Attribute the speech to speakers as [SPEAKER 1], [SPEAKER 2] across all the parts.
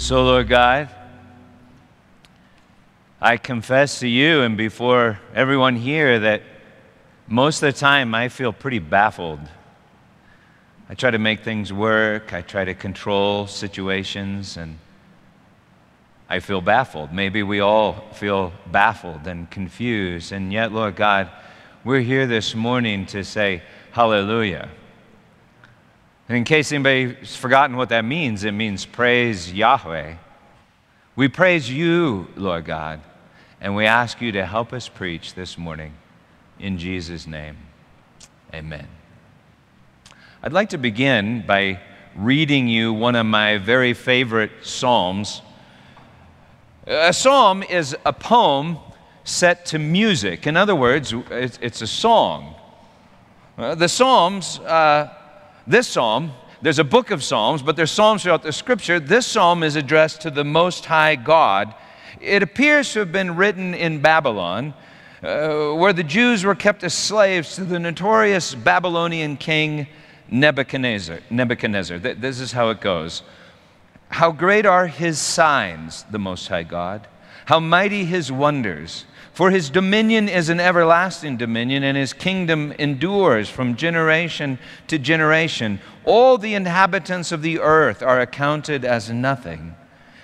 [SPEAKER 1] So, Lord God, I confess to you and before everyone here that most of the time I feel pretty baffled. I try to make things work, I try to control situations, and I feel baffled. Maybe we all feel baffled and confused. And yet, Lord God, we're here this morning to say hallelujah. And in case anybody's forgotten what that means, it means praise Yahweh. We praise you, Lord God, and we ask you to help us preach this morning. In Jesus' name, amen. I'd like to begin by reading you one of my very favorite Psalms. A psalm is a poem set to music. In other words, it's, a song. Uh, the Psalms, uh, this psalm, there's a book of Psalms, but there's Psalms throughout the scripture. This psalm is addressed to the Most High God. It appears to have been written in Babylon, uh, where the Jews were kept as slaves to the notorious Babylonian king Nebuchadnezzar. Nebuchadnezzar. This is how it goes. How great are his signs, the Most High God! How mighty his wonders! For his dominion is an everlasting dominion, and his kingdom endures from generation to generation. All the inhabitants of the earth are accounted as nothing.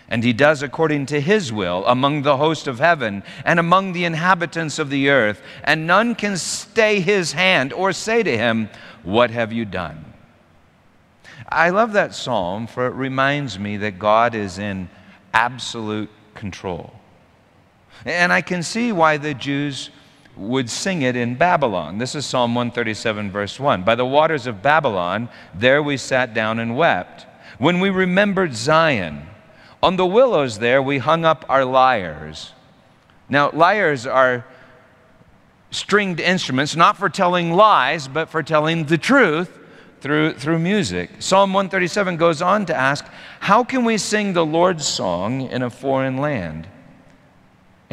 [SPEAKER 1] And he does according to his will among the host of heaven and among the inhabitants of the earth. And none can stay his hand or say to him, What have you done? I love that psalm, for it reminds me that God is in absolute control. And I can see why the Jews would sing it in Babylon. This is Psalm 137, verse 1. By the waters of Babylon, there we sat down and wept. When we remembered Zion, on the willows there we hung up our lyres. Now, lyres are stringed instruments, not for telling lies, but for telling the truth through, through music. Psalm 137 goes on to ask, How can we sing the Lord's song in a foreign land?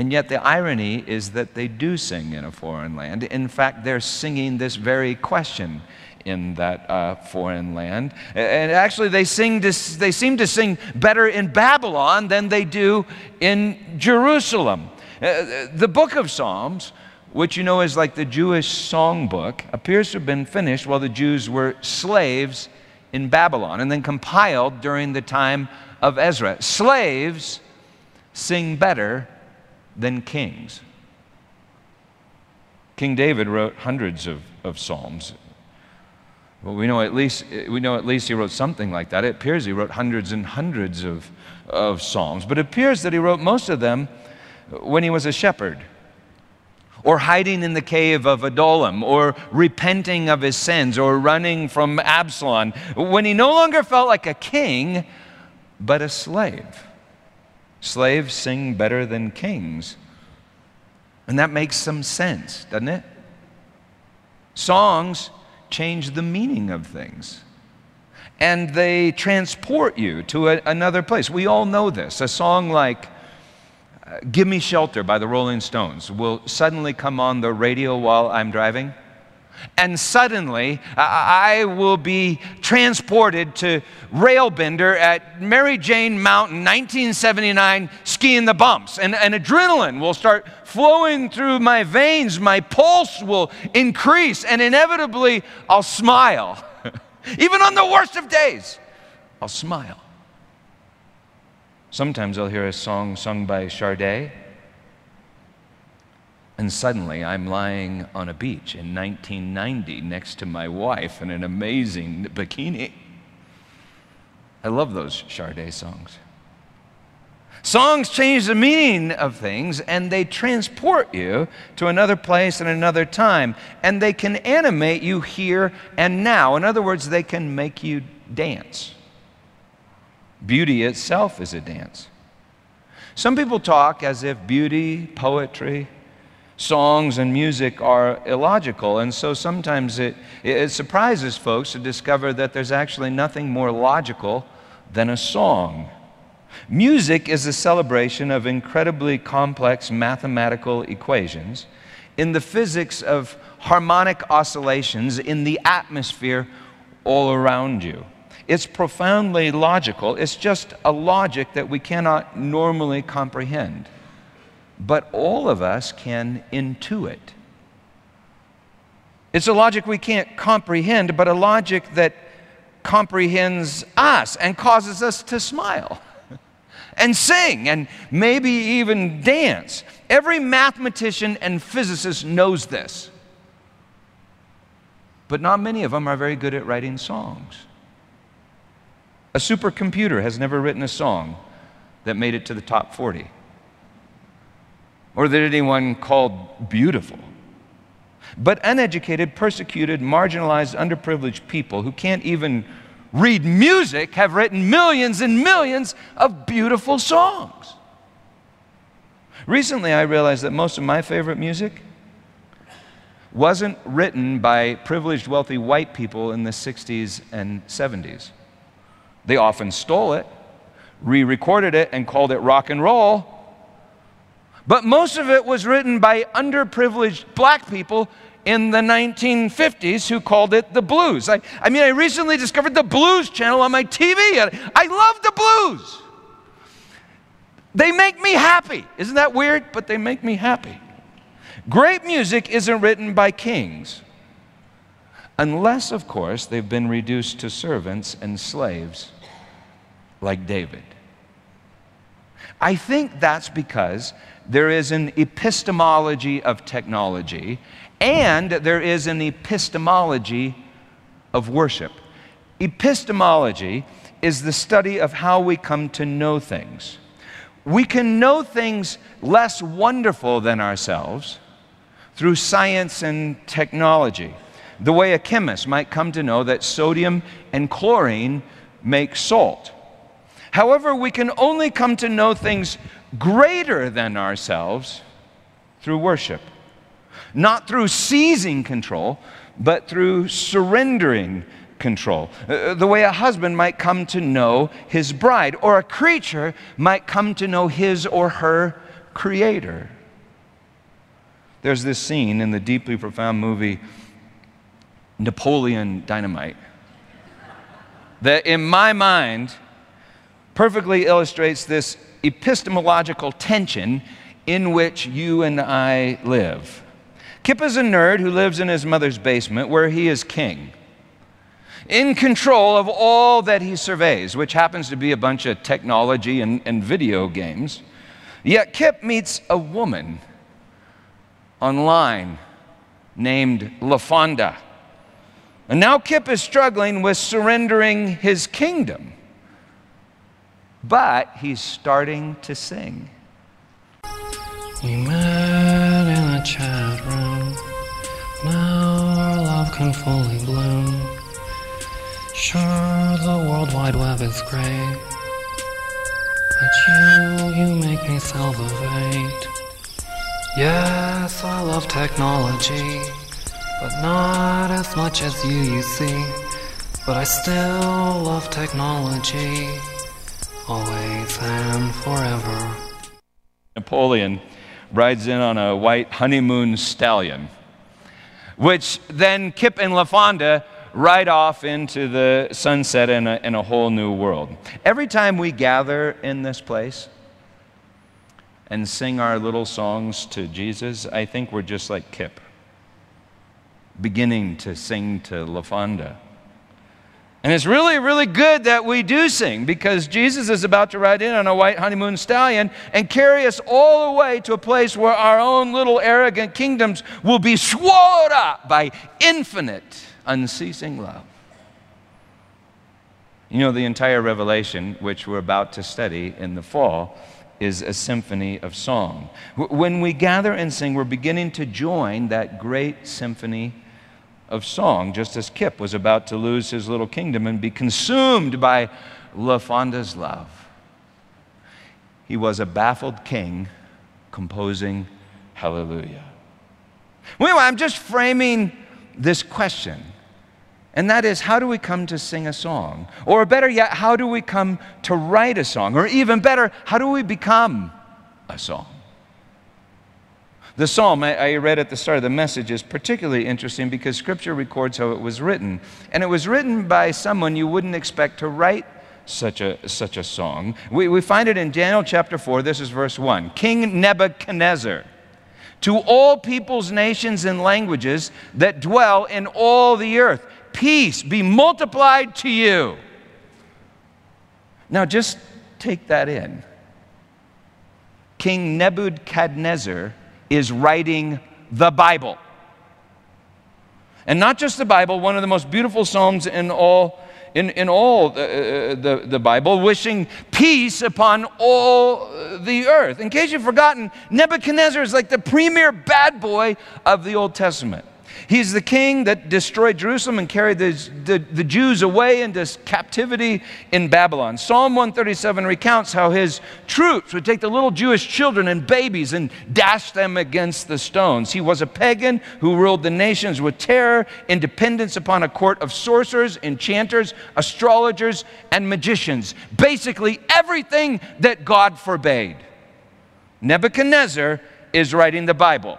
[SPEAKER 1] And yet, the irony is that they do sing in a foreign land. In fact, they're singing this very question in that uh, foreign land. And actually, they, sing to, they seem to sing better in Babylon than they do in Jerusalem. Uh, the book of Psalms which you know is like the Jewish songbook, appears to have been finished while the Jews were slaves in Babylon and then compiled during the time of Ezra. Slaves sing better than kings. King David wrote hundreds of, of psalms. Well, we know at least we know at least he wrote something like that. It appears he wrote hundreds and hundreds of, of psalms, but it appears that he wrote most of them when he was a shepherd or hiding in the cave of Adullam, or repenting of his sins, or running from Absalom, when he no longer felt like a king, but a slave. Slaves sing better than kings. And that makes some sense, doesn't it? Songs change the meaning of things. And they transport you to a, another place. We all know this. A song like uh, Gimme Shelter by the Rolling Stones will suddenly come on the radio while I'm driving. And suddenly, I will be transported to Railbender at Mary Jane Mountain, 1979, skiing the bumps. And, and adrenaline will start flowing through my veins. My pulse will increase. And inevitably, I'll smile. Even on the worst of days, I'll smile. Sometimes I'll hear a song sung by Sade, and suddenly I'm lying on a beach in 1990 next to my wife in an amazing bikini. I love those Sade songs. Songs change the meaning of things and they transport you to another place and another time. And they can animate you here and now. In other words, they can make you dance. Beauty itself is a dance. Some people talk as if beauty, poetry, songs, and music are illogical, and so sometimes it, it surprises folks to discover that there's actually nothing more logical than a song. Music is a celebration of incredibly complex mathematical equations in the physics of harmonic oscillations in the atmosphere all around you. It's profoundly logical. It's just a logic that we cannot normally comprehend. But all of us can intuit. It's a logic we can't comprehend, but a logic that comprehends us and causes us to smile and sing and maybe even dance. Every mathematician and physicist knows this. But not many of them are very good at writing songs. A supercomputer has never written a song that made it to the top 40 or that anyone called beautiful. But uneducated, persecuted, marginalized, underprivileged people who can't even read music have written millions and millions of beautiful songs. Recently, I realized that most of my favorite music wasn't written by privileged, wealthy white people in the 60s and 70s. They often stole it, re recorded it, and called it rock and roll. But most of it was written by underprivileged black people in the 1950s who called it the blues. I, I mean, I recently discovered the blues channel on my TV. I love the blues. They make me happy. Isn't that weird? But they make me happy. Great music isn't written by kings, unless, of course, they've been reduced to servants and slaves like David. I think that's because there is an epistemology of technology and there is an epistemology of worship. Epistemology is the study of how we come to know things. We can know things less wonderful than ourselves through science and technology. The way a chemist might come to know that sodium and chlorine make salt. However, we can only come to know things greater than ourselves through worship not through seizing control, but through surrendering control. Uh, uh, the way a husband might come to know his bride, or a creature might come to know his or her creator. There's this scene in the deeply profound movie Napoleon Dynamite that, in my mind, perfectly illustrates this epistemological tension in which you and I live. Kip is a nerd who lives in his mother's basement where he is king, in control of all that he surveys, which happens to be a bunch of technology and, and video games. Yet Kip meets a woman online named LaFawnduh. And now Kip is struggling with surrendering his kingdom. But he's starting to sing. We met in a chat room. Now our love can fully bloom. Sure, the World Wide Web is great. But you, you make me salivate. Yes, I love technology, but not as much as you, you see. But I still love technology, always and forever. Napoleon rides in on a white honeymoon stallion, which then Kip and LaFawnduh ride off into the sunset in a, in a whole new world. Every time we gather in this place and sing our little songs to Jesus, I think we're just like Kip, beginning to sing to LaFawnduh. And it's really, really good that we do sing because Jesus is about to ride in on a white honeymoon stallion and carry us all the way to a place where our own little arrogant kingdoms will be swallowed up by infinite, unceasing love. You know, the entire Revelation, which we're about to study in the fall, is a symphony of song. When we gather and sing, we're beginning to join that great symphony of song, just as Kip was about to lose his little kingdom and be consumed by LaFawnduh's love. He was a baffled king composing Hallelujah. Well, I'm just framing this question. And that is, how do we come to sing a song? Or better yet, how do we come to write a song? Or even better, how do we become a song? The psalm I read at the start of the message is particularly interesting because scripture records how it was written. And it was written by someone you wouldn't expect to write such a, such a song. We, we find it in Daniel chapter 4. This is verse 1. King Nebuchadnezzar, to all peoples, nations, and languages that dwell in all the earth, peace be multiplied to you. Now just take that in. King Nebuchadnezzar is writing the Bible. And not just the Bible, one of the most beautiful Psalms in all, in, in all the, uh, the, the Bible, wishing peace upon all the earth. In case you've forgotten, Nebuchadnezzar is like the premier bad boy of the Old Testament. He's the king that destroyed Jerusalem and carried the, the, the, Jews away into captivity in Babylon. Psalm 137 recounts how his troops would take the little Jewish children and babies and dash them against the stones. He was a pagan who ruled the nations with terror and dependence upon a court of sorcerers, enchanters, astrologers, and magicians. Basically, everything that God forbade. Nebuchadnezzar is writing the Bible.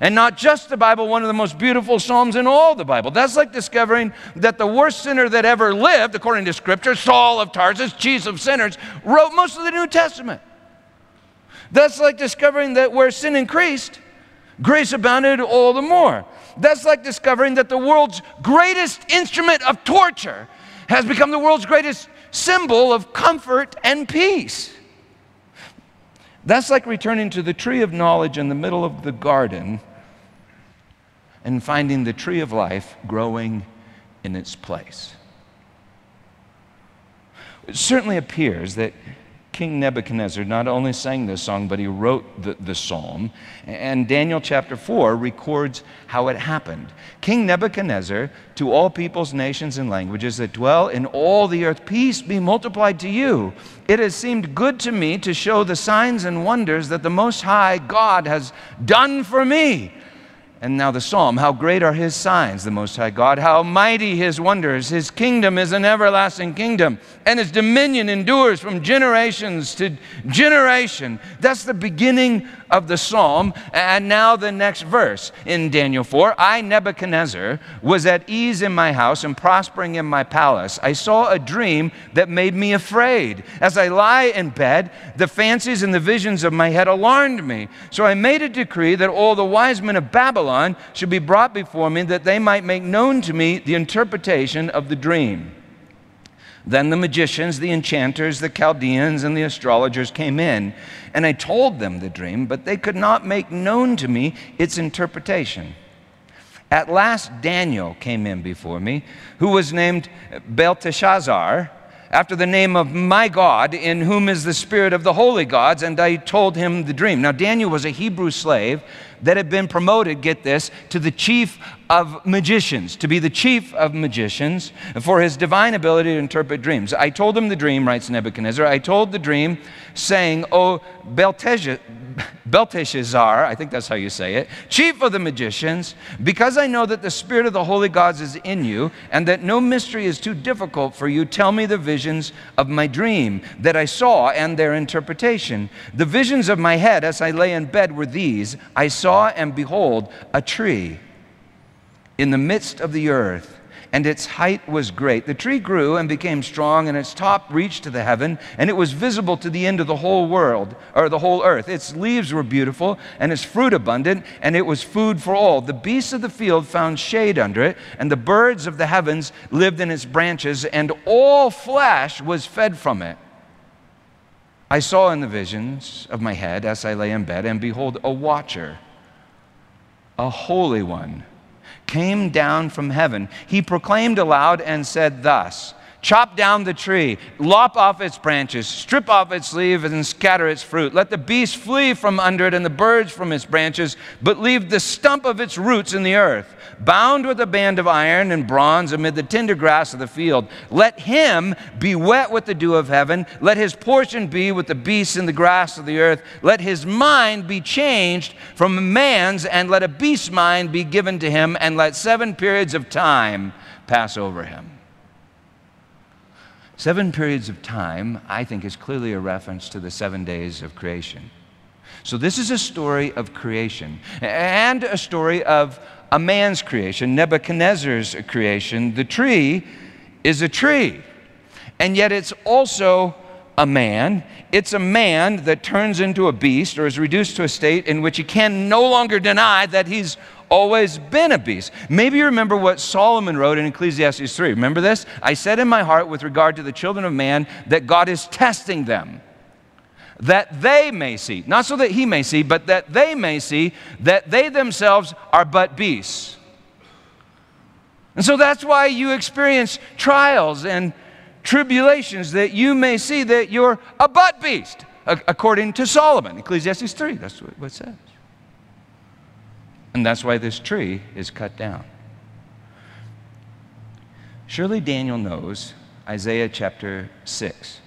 [SPEAKER 1] And not just the Bible, one of the most beautiful Psalms in all the Bible. That's like discovering that the worst sinner that ever lived, according to Scripture, Saul of Tarsus, chief of sinners, wrote most of the New Testament. That's like discovering that where sin increased, grace abounded all the more. That's like discovering that the world's greatest instrument of torture has become the world's greatest symbol of comfort and peace. That's like returning to the tree of knowledge in the middle of the garden and finding the tree of life growing in its place. It certainly appears that King Nebuchadnezzar not only sang this song, but he wrote the, the psalm. And Daniel chapter 4 records how it happened. King Nebuchadnezzar, to all peoples, nations, and languages that dwell in all the earth, peace be multiplied to you. It has seemed good to me to show the signs and wonders that the Most High God has done for me. And now the psalm How great are his signs, the Most High God! How mighty his wonders! His kingdom is an everlasting kingdom, and his dominion endures from generations to generation. That's the beginning of the psalm. And now the next verse in Daniel 4 I, Nebuchadnezzar, was at ease in my house and prospering in my palace. I saw a dream that made me afraid. As I lie in bed, the fancies and the visions of my head alarmed me. So I made a decree that all the wise men of Babylon should be brought before me, that they might make known to me the interpretation of the dream. Then the magicians, the enchanters, the Chaldeans, and the astrologers came in, and I told them the dream, but they could not make known to me its interpretation. At last, Daniel came in before me, who was named Belteshazzar, after the name of my God, in whom is the spirit of the holy gods, and I told him the dream. Now, Daniel was a Hebrew slave that had been promoted, get this, to the chief of magicians, to be the chief of magicians for his divine ability to interpret dreams. I told him the dream, writes Nebuchadnezzar. I told the dream, saying, O Belteshazzar, Belteshazzar, I think that's how you say it, chief of the magicians, because I know that the spirit of the holy gods is in you, and that no mystery is too difficult for you, tell me the visions of my dream that I saw and their interpretation. The visions of my head as I lay in bed were these I saw and behold a tree in the midst of the earth and its height was great. The tree grew and became strong, and its top reached to the heaven, and it was visible to the end of the whole world, or the whole earth. Its leaves were beautiful, and its fruit abundant, and it was food for all. The beasts of the field found shade under it, and the birds of the heavens lived in its branches, and all flesh was fed from it. I saw in the visions of my head as I lay in bed, and behold, a watcher, a holy one came down from heaven. He proclaimed aloud and said thus Chop down the tree, lop off its branches, strip off its leaves, and scatter its fruit. Let the beasts flee from under it and the birds from its branches, but leave the stump of its roots in the earth, bound with a band of iron and bronze amid the tender grass of the field. Let him be wet with the dew of heaven. Let his portion be with the beasts in the grass of the earth. Let his mind be changed from man's, and let a beast's mind be given to him, and let seven periods of time pass over him. Seven periods of time, I think, is clearly a reference to the seven days of creation. So, this is a story of creation and a story of a man's creation, Nebuchadnezzar's creation. The tree is a tree, and yet it's also a man. It's a man that turns into a beast or is reduced to a state in which he can no longer deny that he's always been a beast. Maybe you remember what Solomon wrote in Ecclesiastes 3. Remember this? I said in my heart with regard to the children of man that God is testing them that they may see, not so that he may see, but that they may see that they themselves are but beasts. And so that's why you experience trials and tribulations, that you may see that you're a but beast, according to Solomon, Ecclesiastes 3. That's what it says. And that's why this tree is cut down. Surely Daniel knows Isaiah chapter 6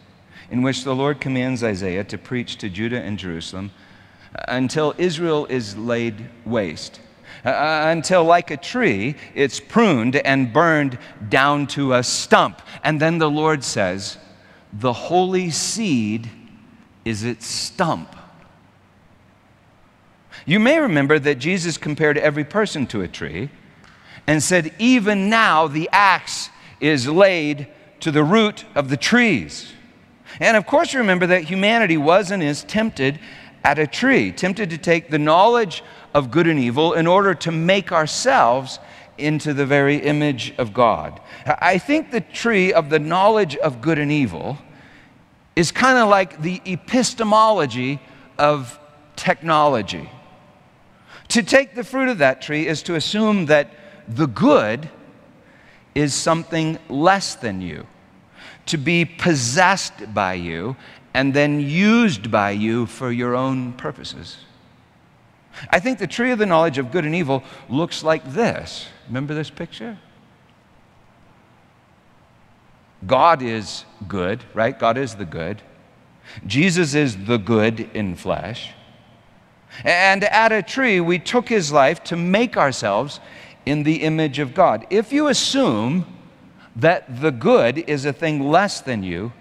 [SPEAKER 1] in which the Lord commands Isaiah to preach to Judah and Jerusalem uh, until Israel is laid waste. Uh, uh, until, like a tree, it's pruned and burned down to a stump. And then the Lord says, The holy seed is its stump. You may remember that Jesus compared every person to a tree and said, Even now the axe is laid to the root of the trees. And of course, remember that humanity was and is tempted at a tree, tempted to take the knowledge of good and evil in order to make ourselves into the very image of God. I think the tree of the knowledge of good and evil is kind of like the epistemology of technology. To take the fruit of that tree is to assume that the good is something less than you to be possessed by you and then used by you for your own purposes. I think the tree of the knowledge of good and evil looks like this. Remember this picture? God is good, right? God is the good. Jesus is the good in flesh. And at a tree, we took his life to make ourselves in the image of God. If you assume that the good is a thing less than you,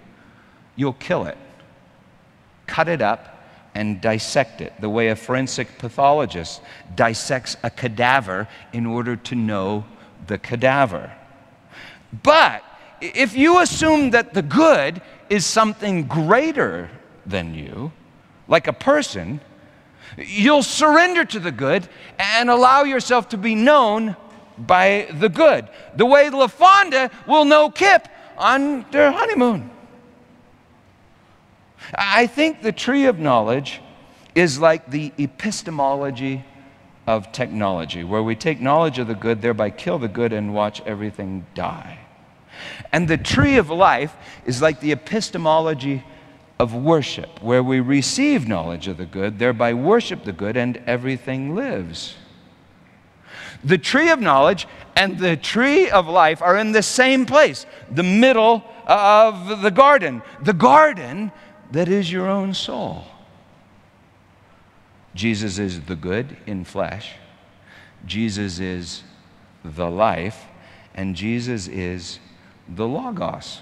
[SPEAKER 1] you'll kill it. Cut it up and dissect it, the way a forensic pathologist dissects a cadaver in order to know the cadaver. But if you assume that the good is something greater than you, like a person, you'll surrender to the good and allow yourself to be known by the good. The way LaFawnduh will know Kip on their honeymoon. I think the tree of knowledge is like the epistemology of technology, where we take knowledge of the good, thereby kill the good, and watch everything die. And the tree of life is like the epistemology of worship, where we receive knowledge of the good, thereby worship the good, and everything lives. The tree of knowledge and the tree of life are in the same place, the middle of the garden, the garden that is your own soul. Jesus is the good in flesh, Jesus is the life, and Jesus is the Logos.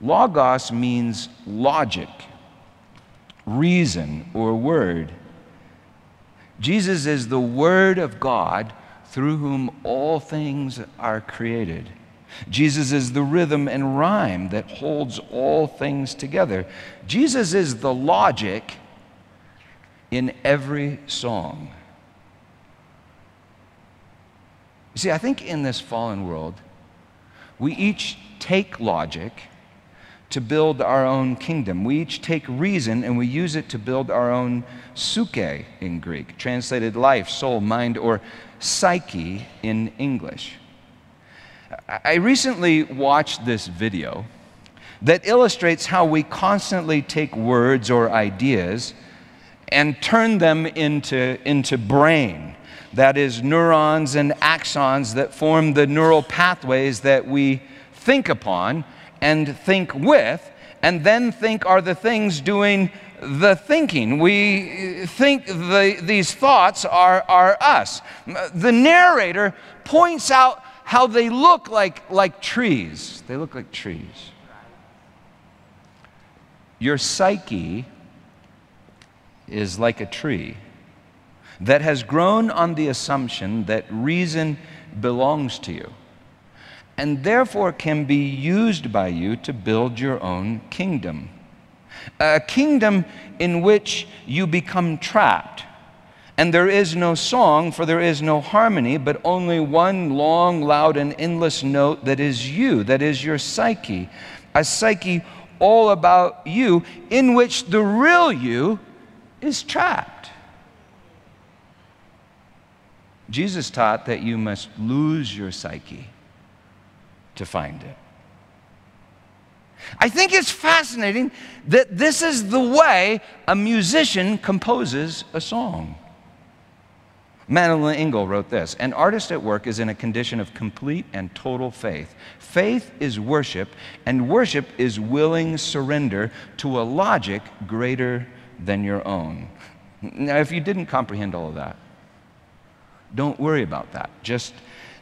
[SPEAKER 1] Logos means logic, reason, or word. Jesus is the Word of God through whom all things are created. Jesus is the rhythm and rhyme that holds all things together. Jesus is the logic in every song. See, I think in this fallen world, we each take logic to build our own kingdom. We each take reason and we use it to build our own psuche in Greek, translated life, soul, mind, or psyche in English. I recently watched this video that illustrates how we constantly take words or ideas and turn them into, into brain. That is, neurons and axons that form the neural pathways that we think upon and think with, and then think are the things doing the thinking. We uh, think the, these thoughts are, are us. The narrator points out how they look like, like trees. They look like trees. Your psyche is like a tree that has grown on the assumption that reason belongs to you and therefore can be used by you to build your own kingdom. A kingdom in which you become trapped. And there is no song, for there is no harmony, but only one long, loud, and endless note that is you, that is your psyche. A psyche all about you, in which the real you is trapped. Jesus taught that you must lose your psyche to find it. I think it's fascinating that this is the way a musician composes a song. Madeleine L'Engle wrote this An artist at work is in a condition of complete and total faith. Faith is worship, and worship is willing surrender to a logic greater than your own. Now, if you didn't comprehend all of that, don't worry about that. Just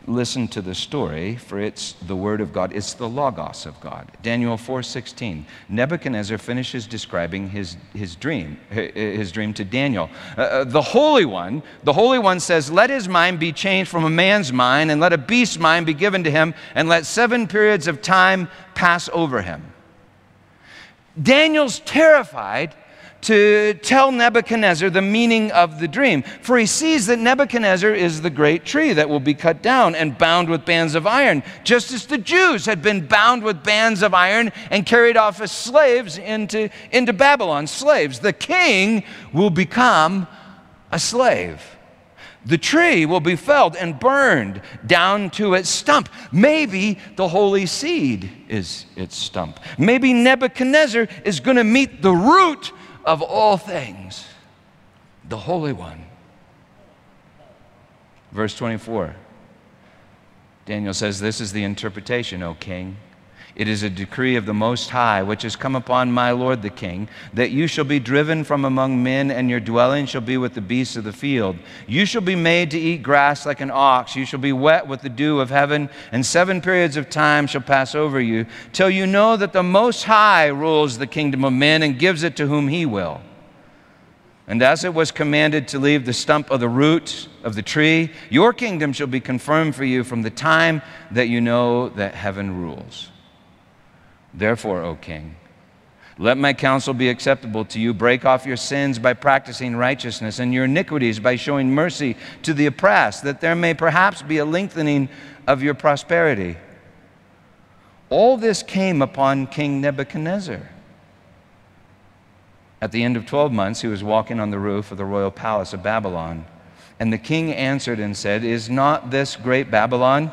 [SPEAKER 1] listen to the story, for it's the word of God. It's the logos of God. Daniel 4:16. Nebuchadnezzar finishes describing his, his dream, his dream to Daniel. Uh, uh, the Holy One, the Holy One says, "Let his mind be changed from a man's mind, and let a beast's mind be given to him, and let seven periods of time pass over him." Daniel's terrified to tell Nebuchadnezzar the meaning of the dream. For he sees that Nebuchadnezzar is the great tree that will be cut down and bound with bands of iron, just as the Jews had been bound with bands of iron and carried off as slaves into, into Babylon. Slaves. The king will become a slave. The tree will be felled and burned down to its stump. Maybe the holy seed is its stump. Maybe Nebuchadnezzar is going to meet the root of all things, the Holy One. Verse 24 Daniel says, This is the interpretation, O king. It is a decree of the Most High, which has come upon my Lord the King, that you shall be driven from among men, and your dwelling shall be with the beasts of the field. You shall be made to eat grass like an ox. You shall be wet with the dew of heaven, and seven periods of time shall pass over you, till you know that the Most High rules the kingdom of men and gives it to whom he will. And as it was commanded to leave the stump of the root of the tree, your kingdom shall be confirmed for you from the time that you know that heaven rules. Therefore, O king, let my counsel be acceptable to you. Break off your sins by practicing righteousness, and your iniquities by showing mercy to the oppressed, that there may perhaps be a lengthening of your prosperity. All this came upon King Nebuchadnezzar. At the end of 12 months, he was walking on the roof of the royal palace of Babylon. And the king answered and said, Is not this great Babylon?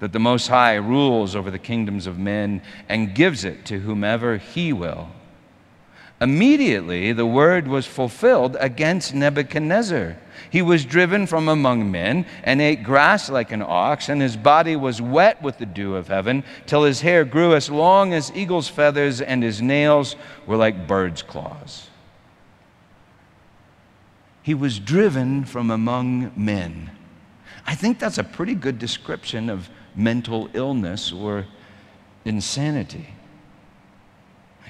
[SPEAKER 1] that the Most High rules over the kingdoms of men and gives it to whomever he will. Immediately, the word was fulfilled against Nebuchadnezzar. He was driven from among men and ate grass like an ox, and his body was wet with the dew of heaven, till his hair grew as long as eagle's feathers, and his nails were like bird's claws. He was driven from among men. I think that's a pretty good description of mental illness or insanity.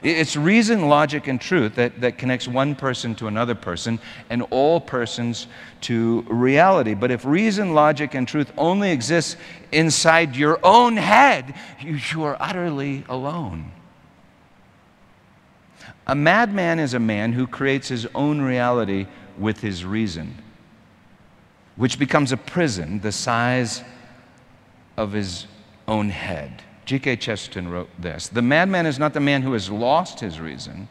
[SPEAKER 1] It's reason, logic, and truth that, that connects one person to another person and all persons to reality. But if reason, logic, and truth only exists inside your own head, you, you are utterly alone. A madman is a man who creates his own reality with his reason, which becomes a prison the size of his own head. G.K. Chesterton wrote this The madman is not the man who has lost his reason.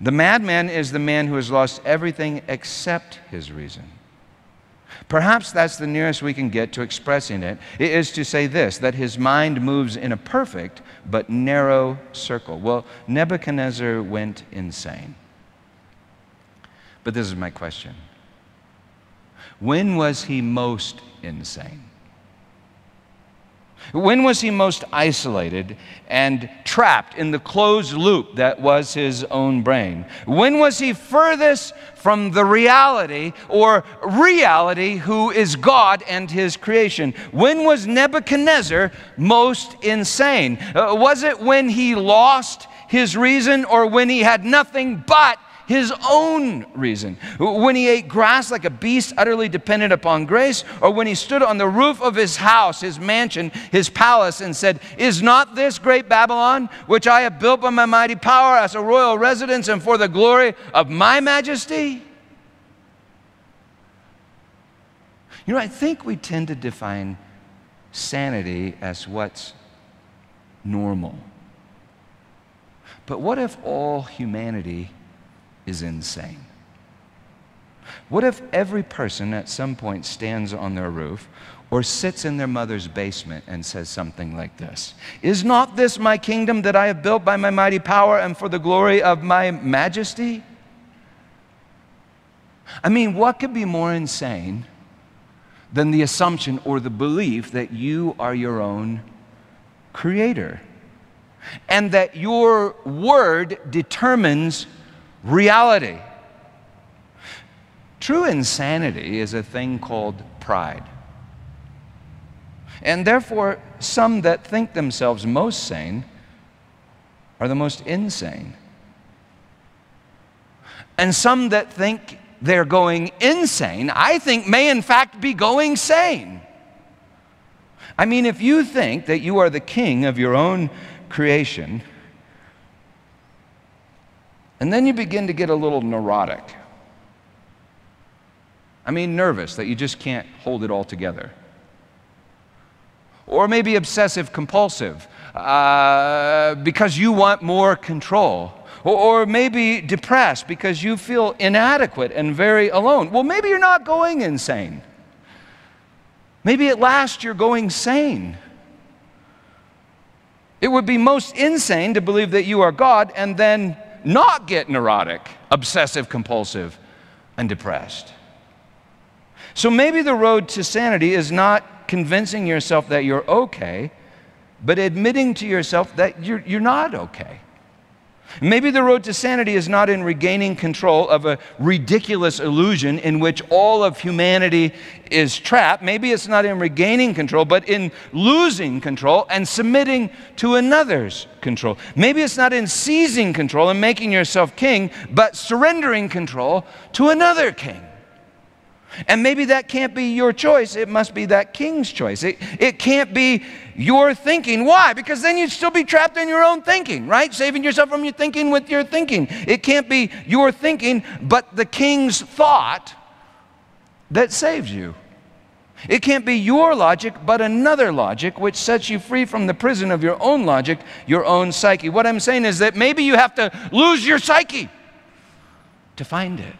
[SPEAKER 1] The madman is the man who has lost everything except his reason. Perhaps that's the nearest we can get to expressing it, it is to say this that his mind moves in a perfect but narrow circle. Well, Nebuchadnezzar went insane. But this is my question When was he most insane? When was he most isolated and trapped in the closed loop that was his own brain? When was he furthest from the reality or reality who is God and his creation? When was Nebuchadnezzar most insane? Uh, was it when he lost his reason or when he had nothing but his own reason. When he ate grass like a beast, utterly dependent upon grace, or when he stood on the roof of his house, his mansion, his palace, and said, Is not this great Babylon, which I have built by my mighty power as a royal residence and for the glory of my majesty? You know, I think we tend to define sanity as what's normal. But what if all humanity is insane. What if every person at some point stands on their roof or sits in their mother's basement and says something like this Is not this my kingdom that I have built by my mighty power and for the glory of my majesty? I mean, what could be more insane than the assumption or the belief that you are your own creator and that your word determines reality. True insanity is a thing called pride. And therefore, some that think themselves most sane are the most insane. And some that think they're going insane, I think may in fact be going sane. I mean, if you think that you are the king of your own creation, and then you begin to get a little neurotic. I mean, nervous that you just can't hold it all together. Or maybe obsessive compulsive uh, because you want more control. Or, or maybe depressed because you feel inadequate and very alone. Well, maybe you're not going insane. Maybe at last you're going sane. It would be most insane to believe that you are God and then not get neurotic, obsessive compulsive, and depressed. So maybe the road to sanity is not convincing yourself that you're okay, but admitting to yourself that you're, you're not okay. Maybe the road to sanity is not in regaining control of a ridiculous illusion in which all of humanity is trapped. Maybe it's not in regaining control, but in losing control and submitting to another's control. Maybe it's not in seizing control and making yourself king, but surrendering control to another king. And maybe that can't be your choice. It must be that king's choice. It, it can't be your thinking. Why? Because then you'd still be trapped in your own thinking, right? Saving yourself from your thinking with your thinking. It can't be your thinking, but the king's thought that saves you. It can't be your logic, but another logic which sets you free from the prison of your own logic, your own psyche. What I'm saying is that maybe you have to lose your psyche to find it.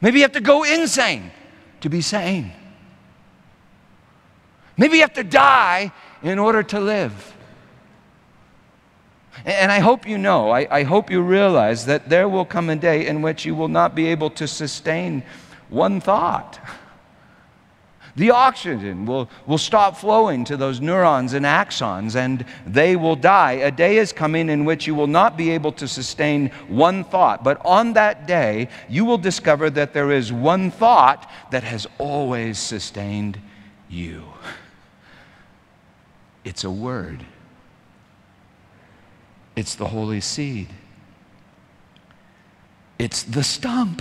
[SPEAKER 1] Maybe you have to go insane to be sane. Maybe you have to die in order to live. And I hope you know, I, I, hope you realize that there will come a day in which you will not be able to sustain one thought. The oxygen will, will stop flowing to those neurons and axons and they will die. A day is coming in which you will not be able to sustain one thought. But on that day, you will discover that there is one thought that has always sustained you. It's a word, it's the holy seed, it's the stump.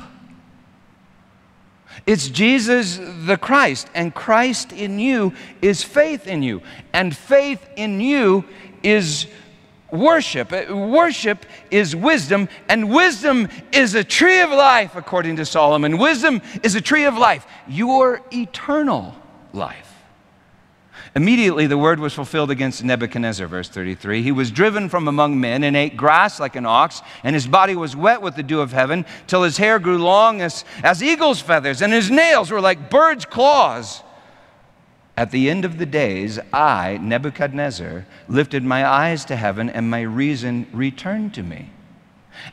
[SPEAKER 1] It's Jesus the Christ, and Christ in you is faith in you, and faith in you is worship. Uh, worship is wisdom, and wisdom is a tree of life, according to Solomon. Wisdom is a tree of life, your eternal life. Immediately the word was fulfilled against Nebuchadnezzar, verse 33. He was driven from among men and ate grass like an ox, and his body was wet with the dew of heaven, till his hair grew long as, as eagle's feathers, and his nails were like bird's claws. At the end of the days, I, Nebuchadnezzar, lifted my eyes to heaven, and my reason returned to me.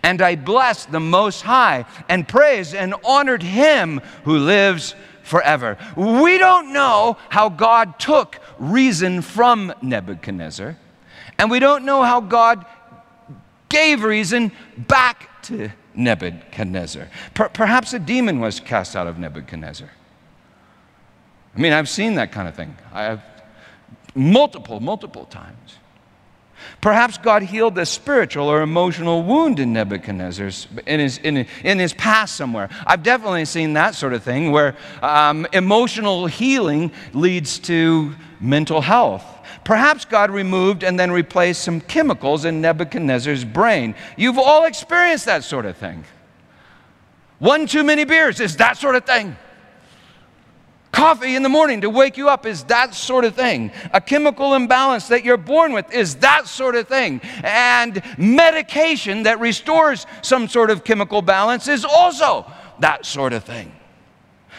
[SPEAKER 1] And I blessed the Most High and praised and honored him who lives forever. We don't know how God took reason from Nebuchadnezzar, and we don't know how God gave reason back to Nebuchadnezzar. Per- perhaps a demon was cast out of Nebuchadnezzar. I mean, I've seen that kind of thing. I have multiple, multiple times. Perhaps God healed a spiritual or emotional wound in Nebuchadnezzar's in his, in, in his past somewhere. I've definitely seen that sort of thing where um, emotional healing leads to mental health. Perhaps God removed and then replaced some chemicals in Nebuchadnezzar's brain. You've all experienced that sort of thing. One too many beers is that sort of thing. Coffee in the morning to wake you up is that sort of thing. A chemical imbalance that you're born with is that sort of thing. And medication that restores some sort of chemical balance is also that sort of thing.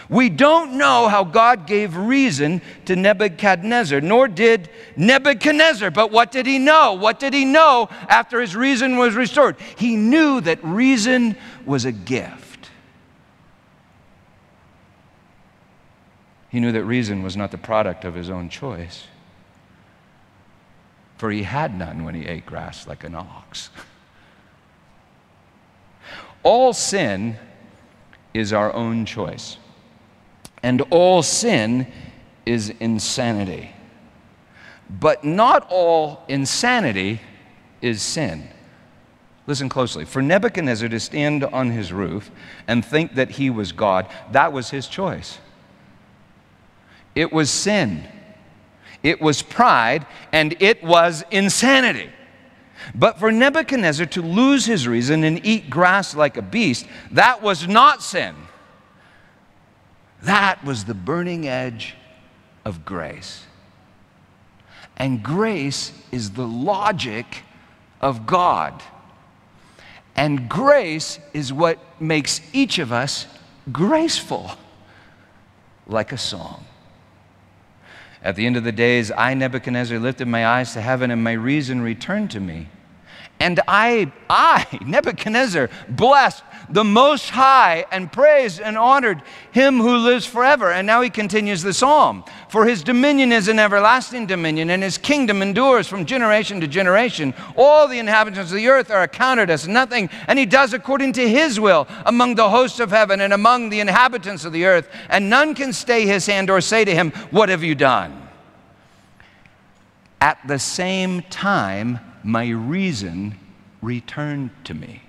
[SPEAKER 1] We don't know how God gave reason to Nebuchadnezzar, nor did Nebuchadnezzar. But what did he know? What did he know after his reason was restored? He knew that reason was a gift. He knew that reason was not the product of his own choice, for he had none when he ate grass like an ox. All sin is our own choice. And all sin is insanity. But not all insanity is sin. Listen closely. For Nebuchadnezzar to stand on his roof and think that he was God, that was his choice. It was sin, it was pride, and it was insanity. But for Nebuchadnezzar to lose his reason and eat grass like a beast, that was not sin. That was the burning edge of grace. And grace is the logic of God. And grace is what makes each of us graceful, like a song. At the end of the days, I, Nebuchadnezzar, lifted my eyes to heaven, and my reason returned to me. And I, I, Nebuchadnezzar, blessed the Most High and praised and honored him who lives forever. And now he continues the psalm. For his dominion is an everlasting dominion, and his kingdom endures from generation to generation. All the inhabitants of the earth are accounted as nothing, and he does according to his will among the hosts of heaven and among the inhabitants of the earth. And none can stay his hand or say to him, What have you done? At the same time, my reason returned to me.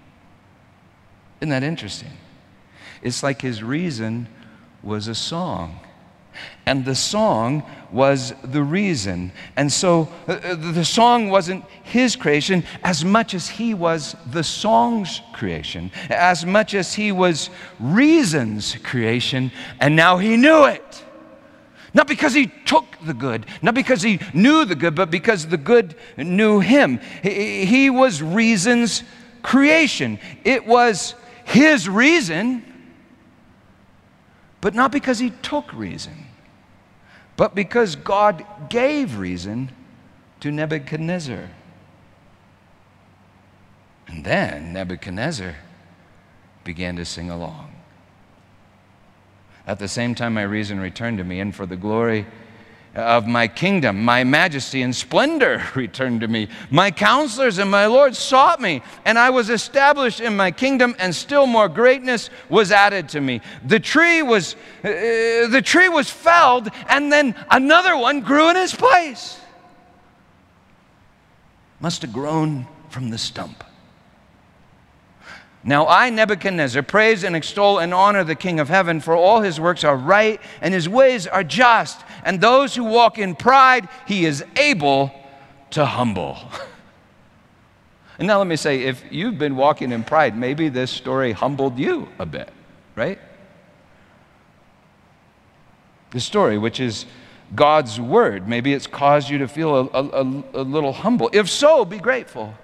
[SPEAKER 1] Isn't that interesting? It's like his reason was a song. And the song was the reason. And so uh, uh, the song wasn't his creation as much as he was the song's creation, as much as he was reason's creation, and now he knew it. Not because he took the good, not because he knew the good, but because the good knew him. He, he was reason's creation. It was his reason, but not because he took reason, but because God gave reason to Nebuchadnezzar. And then Nebuchadnezzar began to sing along. At the same time, my reason returned to me, and for the glory of my kingdom, my majesty and splendor returned to me. My counselors and my lords sought me, and I was established in my kingdom, and still more greatness was added to me. The tree was, uh, the tree was felled, and then another one grew in its place. Must have grown from the stump. Now I, Nebuchadnezzar, praise and extol and honor the King of heaven, for all his works are right and his ways are just. And those who walk in pride, he is able to humble. and now let me say if you've been walking in pride, maybe this story humbled you a bit, right? The story, which is God's word, maybe it's caused you to feel a, a, a little humble. If so, be grateful.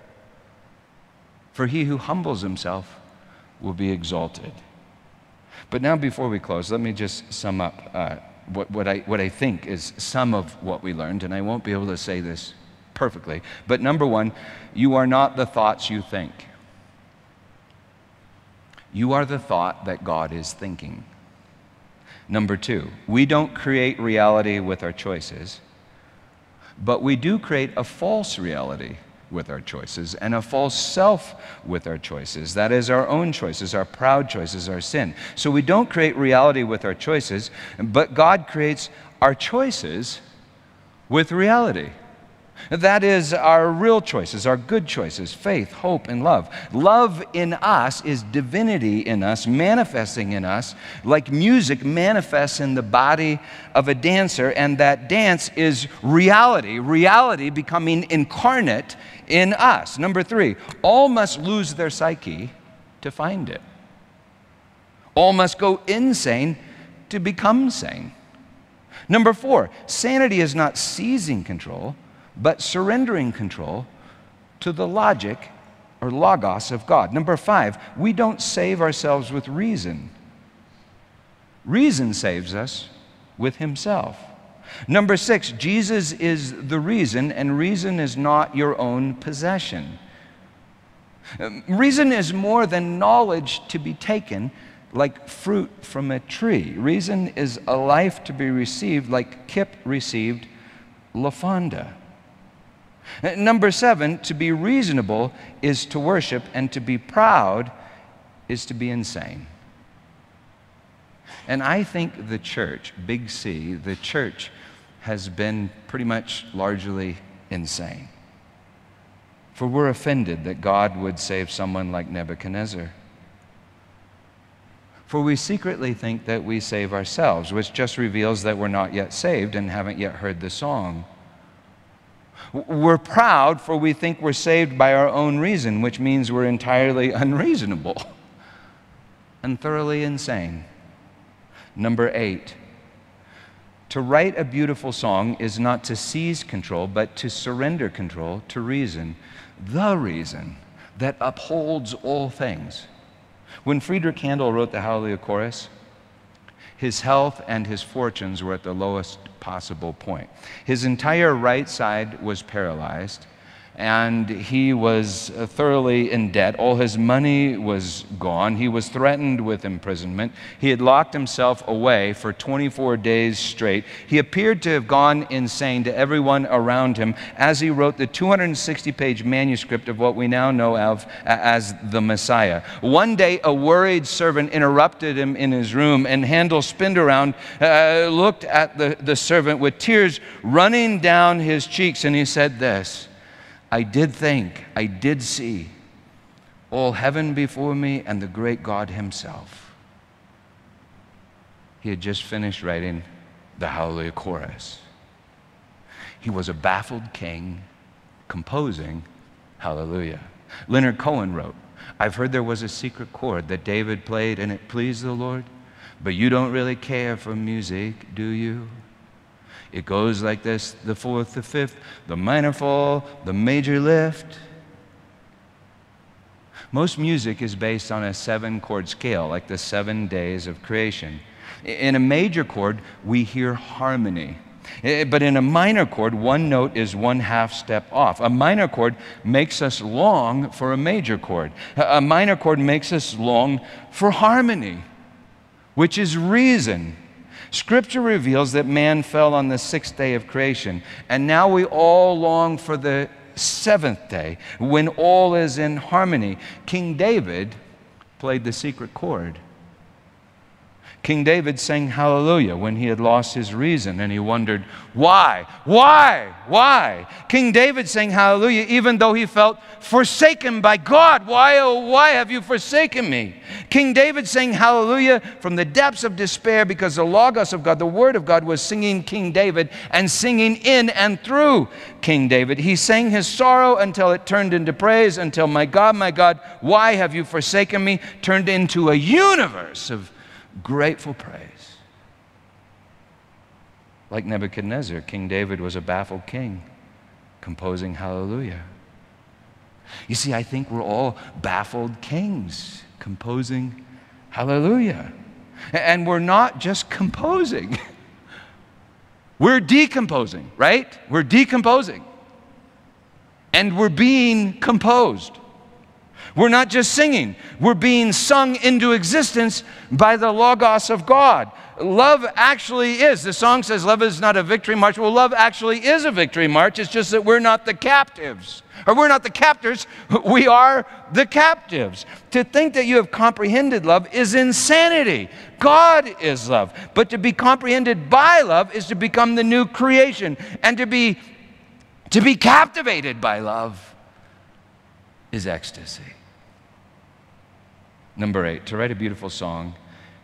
[SPEAKER 1] For he who humbles himself will be exalted. But now, before we close, let me just sum up uh, what, what, I, what I think is some of what we learned, and I won't be able to say this perfectly. But number one, you are not the thoughts you think. You are the thought that God is thinking. Number two, we don't create reality with our choices, but we do create a false reality with our choices and a false self with our choices. That is, our own choices, our proud choices, our sin. So we don't create reality with our choices, but God creates our choices with reality. That is our real choices, our good choices faith, hope, and love. Love in us is divinity in us, manifesting in us, like music manifests in the body of a dancer, and that dance is reality, reality becoming incarnate in us. Number three, all must lose their psyche to find it, all must go insane to become sane. Number four, sanity is not seizing control, but surrendering control to the logic or logos of God. Number five, we don't save ourselves with reason. Reason saves us with Himself. Number six, Jesus is the reason, and reason is not your own possession. Um, reason is more than knowledge to be taken like fruit from a tree. Reason is a life to be received like Kip received LaFawnduh. Uh, number seven, to be reasonable is to worship, and to be proud is to be insane. And I think the church, big C, the church has been pretty much largely insane. For we're offended that God would save someone like Nebuchadnezzar. For we secretly think that we save ourselves, which just reveals that we're not yet saved and haven't yet heard the song. We're proud, for we think we're saved by our own reason, which means we're entirely unreasonable and thoroughly insane. Number eight, to write a beautiful song is not to seize control, but to surrender control to reason, the reason that upholds all things. When Friedrich Handel wrote the Hallelujah Chorus, his health and his fortunes were at the lowest possible point. His entire right side was paralyzed and he was uh, thoroughly in debt. All his money was gone. He was threatened with imprisonment. He had locked himself away for 24 days straight. He appeared to have gone insane to everyone around him as he wrote the 260 page manuscript of what we now know of as the Messiah. One day, a worried servant interrupted him in his room, and Handel spinned around, uh, looked at the, the servant with tears running down his cheeks, and he said this. I did think, I did see all heaven before me and the great God Himself. He had just finished writing the Hallelujah Chorus. He was a baffled king composing Hallelujah. Leonard Cohen wrote, I've heard there was a secret chord that David played and it pleased the Lord, but you don't really care for music, do you? It goes like this the fourth, the fifth, the minor fall, the major lift. Most music is based on a seven chord scale, like the seven days of creation. In a major chord, we hear harmony. But in a minor chord, one note is one half step off. A minor chord makes us long for a major chord. A minor chord makes us long for harmony, which is reason. Scripture reveals that man fell on the sixth day of creation, and now we all long for the seventh day when all is in harmony. King David played the secret chord. King David sang hallelujah when he had lost his reason and he wondered, why? Why? Why? King David sang hallelujah even though he felt forsaken by God. Why, oh, why have you forsaken me? King David sang hallelujah from the depths of despair because the Logos of God, the Word of God, was singing King David and singing in and through King David. He sang his sorrow until it turned into praise, until, my God, my God, why have you forsaken me? turned into a universe of grateful praise. Like Nebuchadnezzar, King David was a baffled king, composing hallelujah. You see, I think we're all baffled kings, composing hallelujah. And we're not just composing, we're decomposing, right? We're decomposing. And we're being composed. We're not just singing, we're being sung into existence by the Logos of God. Love actually is. The song says love is not a victory march. Well, love actually is a victory march. It's just that we're not the captives. Or we're not the captors, we are the captives. To think that you have comprehended love is insanity. God is love. But to be comprehended by love is to become the new creation. And to be, to be captivated by love is ecstasy. Number eight, to write a beautiful song,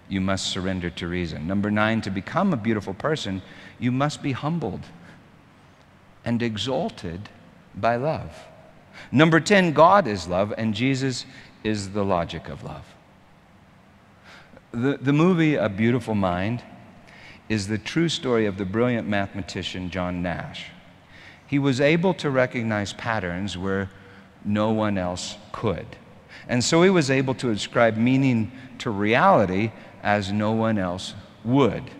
[SPEAKER 1] you must surrender to reason. Number nine, to become a beautiful person, you must be humbled and exalted by love. Number 10, God is love, and Jesus is the logic of love. The, the movie A Beautiful Mind is the true story of the brilliant mathematician John Nash. He was able to recognize patterns where no one else could. And so he was able to ascribe meaning to reality as no one else would.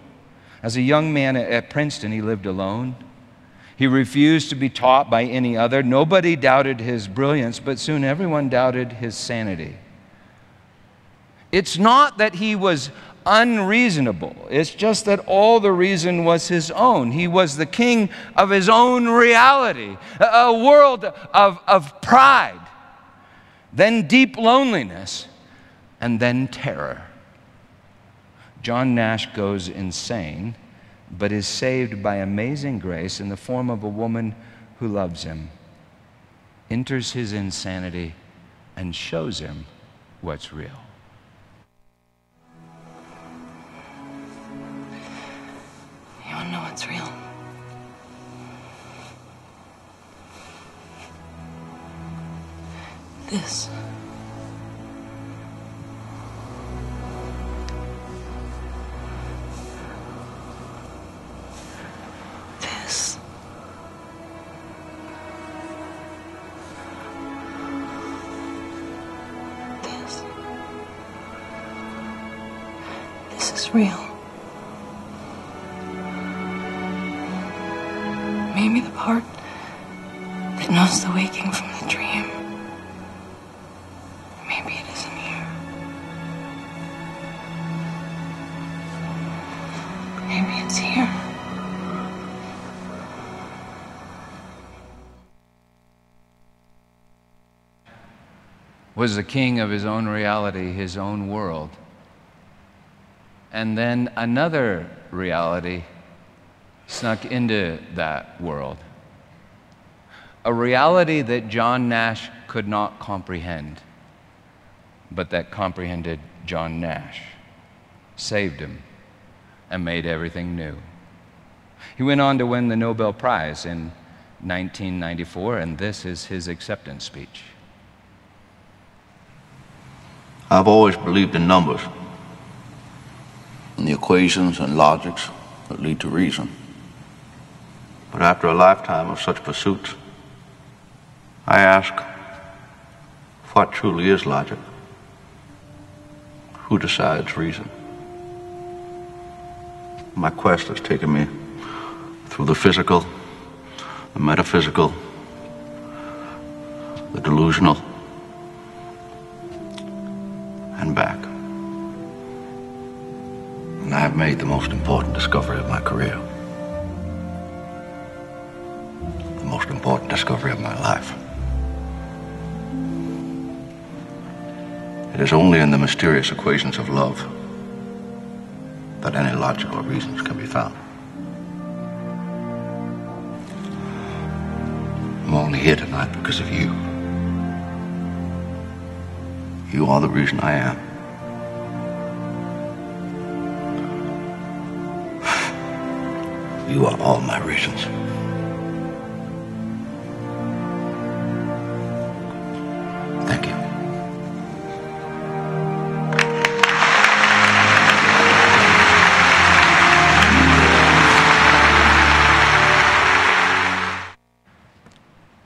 [SPEAKER 1] As a young man at Princeton, he lived alone. He refused to be taught by any other. Nobody doubted his brilliance, but soon everyone doubted his sanity. It's not that he was unreasonable, it's just that all the reason was his own. He was the king of his own reality, a world of, of pride, then deep loneliness, and then terror. John Nash goes insane but is saved by amazing grace in the form of a woman who loves him, enters his insanity, and shows him what's real.
[SPEAKER 2] You want to know what's real? This. This is real.
[SPEAKER 1] Was the king of his own reality, his own world and then another reality snuck into that world. A reality that John Nash could not comprehend, but that comprehended John Nash, saved him, and made everything new. He went on to win the Nobel Prize in 1994, and this is his acceptance speech.
[SPEAKER 3] I've always believed in numbers and the equations and logics that lead to reason. But after a lifetime of such pursuits, I ask, what truly is logic? Who decides reason? My quest has taken me through the physical, the metaphysical, the delusional, and back and I have made the most important discovery of my career. The most important discovery of my life. It is only in the mysterious equations of love that any logical reasons can be found. I'm only here tonight because of you. You are the reason I am. You are all my reasons. Thank you.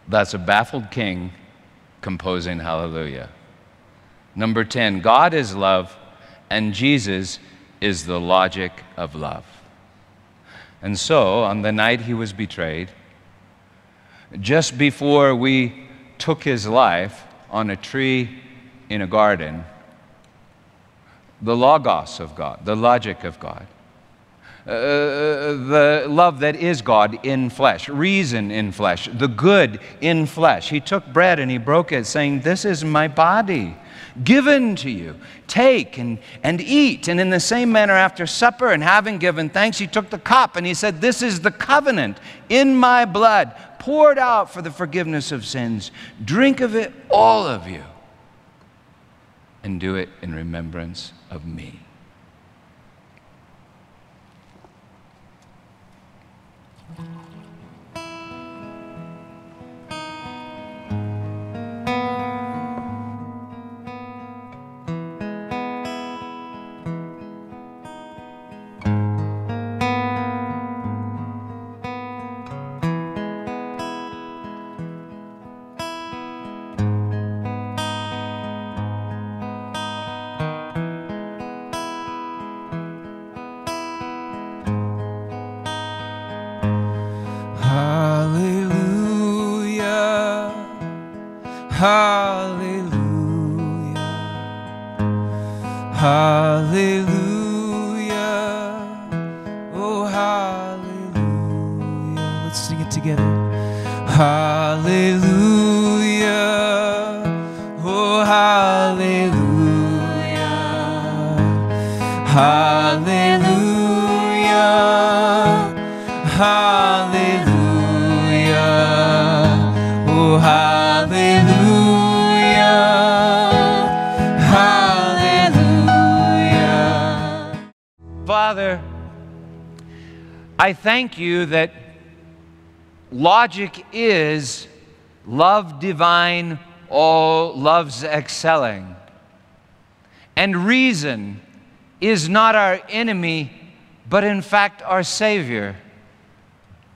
[SPEAKER 1] That's a baffled king composing hallelujah. Number 10, God is love, and Jesus is the logic of love. And so, on the night he was betrayed, just before we took his life on a tree in a garden, the logos of God, the logic of God. Uh, the love that is God in flesh, reason in flesh, the good in flesh. He took bread and he broke it, saying, This is my body given to you. Take and, and eat. And in the same manner, after supper and having given thanks, he took the cup and he said, This is the covenant in my blood, poured out for the forgiveness of sins. Drink of it, all of you, and do it in remembrance of me.
[SPEAKER 4] Hallelujah. Hallelujah. Oh, hallelujah. Let's sing it together. Hallelujah. Oh, hallelujah. Hallelujah.
[SPEAKER 1] I thank you that logic is love divine, all loves excelling. And reason is not our enemy, but in fact our Savior.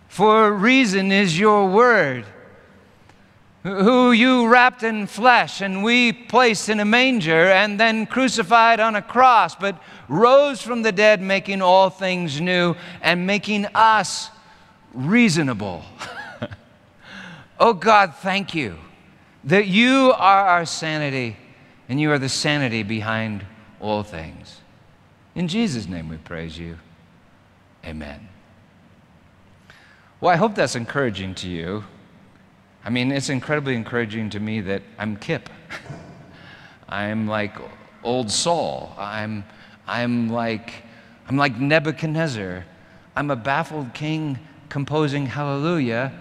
[SPEAKER 1] For reason is your word who you wrapped in flesh and we placed in a manger and then crucified on a cross, but rose from the dead, making all things new and making us reasonable. oh God, thank you that you are our sanity and you are the sanity behind all things. In Jesus' name we praise you. Amen. Well, I hope that's encouraging to you. I mean, it's incredibly encouraging to me that I'm Kip. I'm like old Saul. I'm, I'm, like, I'm like Nebuchadnezzar. I'm a baffled king composing hallelujah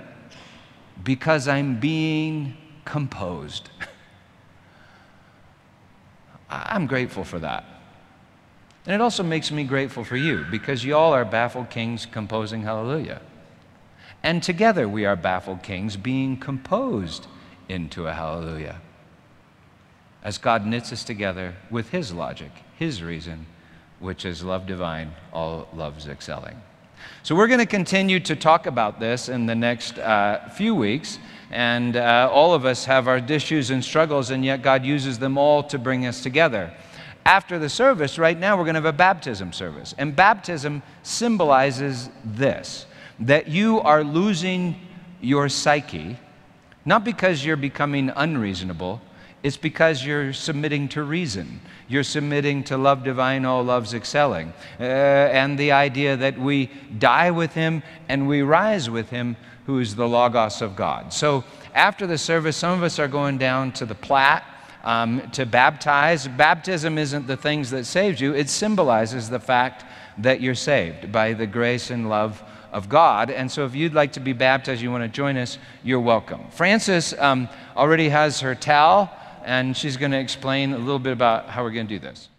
[SPEAKER 1] because I'm being composed. I'm grateful for that. And it also makes me grateful for you because y'all are baffled kings composing hallelujah. And together we are baffled kings being composed into a hallelujah. As God knits us together with His logic, His reason, which is love divine, all loves excelling. So we're going to continue to talk about this in the next uh, few weeks. And uh, all of us have our issues and struggles, and yet God uses them all to bring us together. After the service, right now, we're going to have a baptism service. And baptism symbolizes this that you are losing your psyche, not because you're becoming unreasonable, it's because you're submitting to reason. You're submitting to love divine, all loves excelling. Uh, and the idea that we die with him and we rise with him, who is the Logos of God. So after the service, some of us are going down to the Platte. Um, to baptize. Baptism isn't the things that saves you, it symbolizes the fact that you're saved by the grace and love of God. And so if you'd like to be baptized, you want to join us, you're welcome. Frances um, already has her towel, and she's going to explain a little bit about how we're going to do this.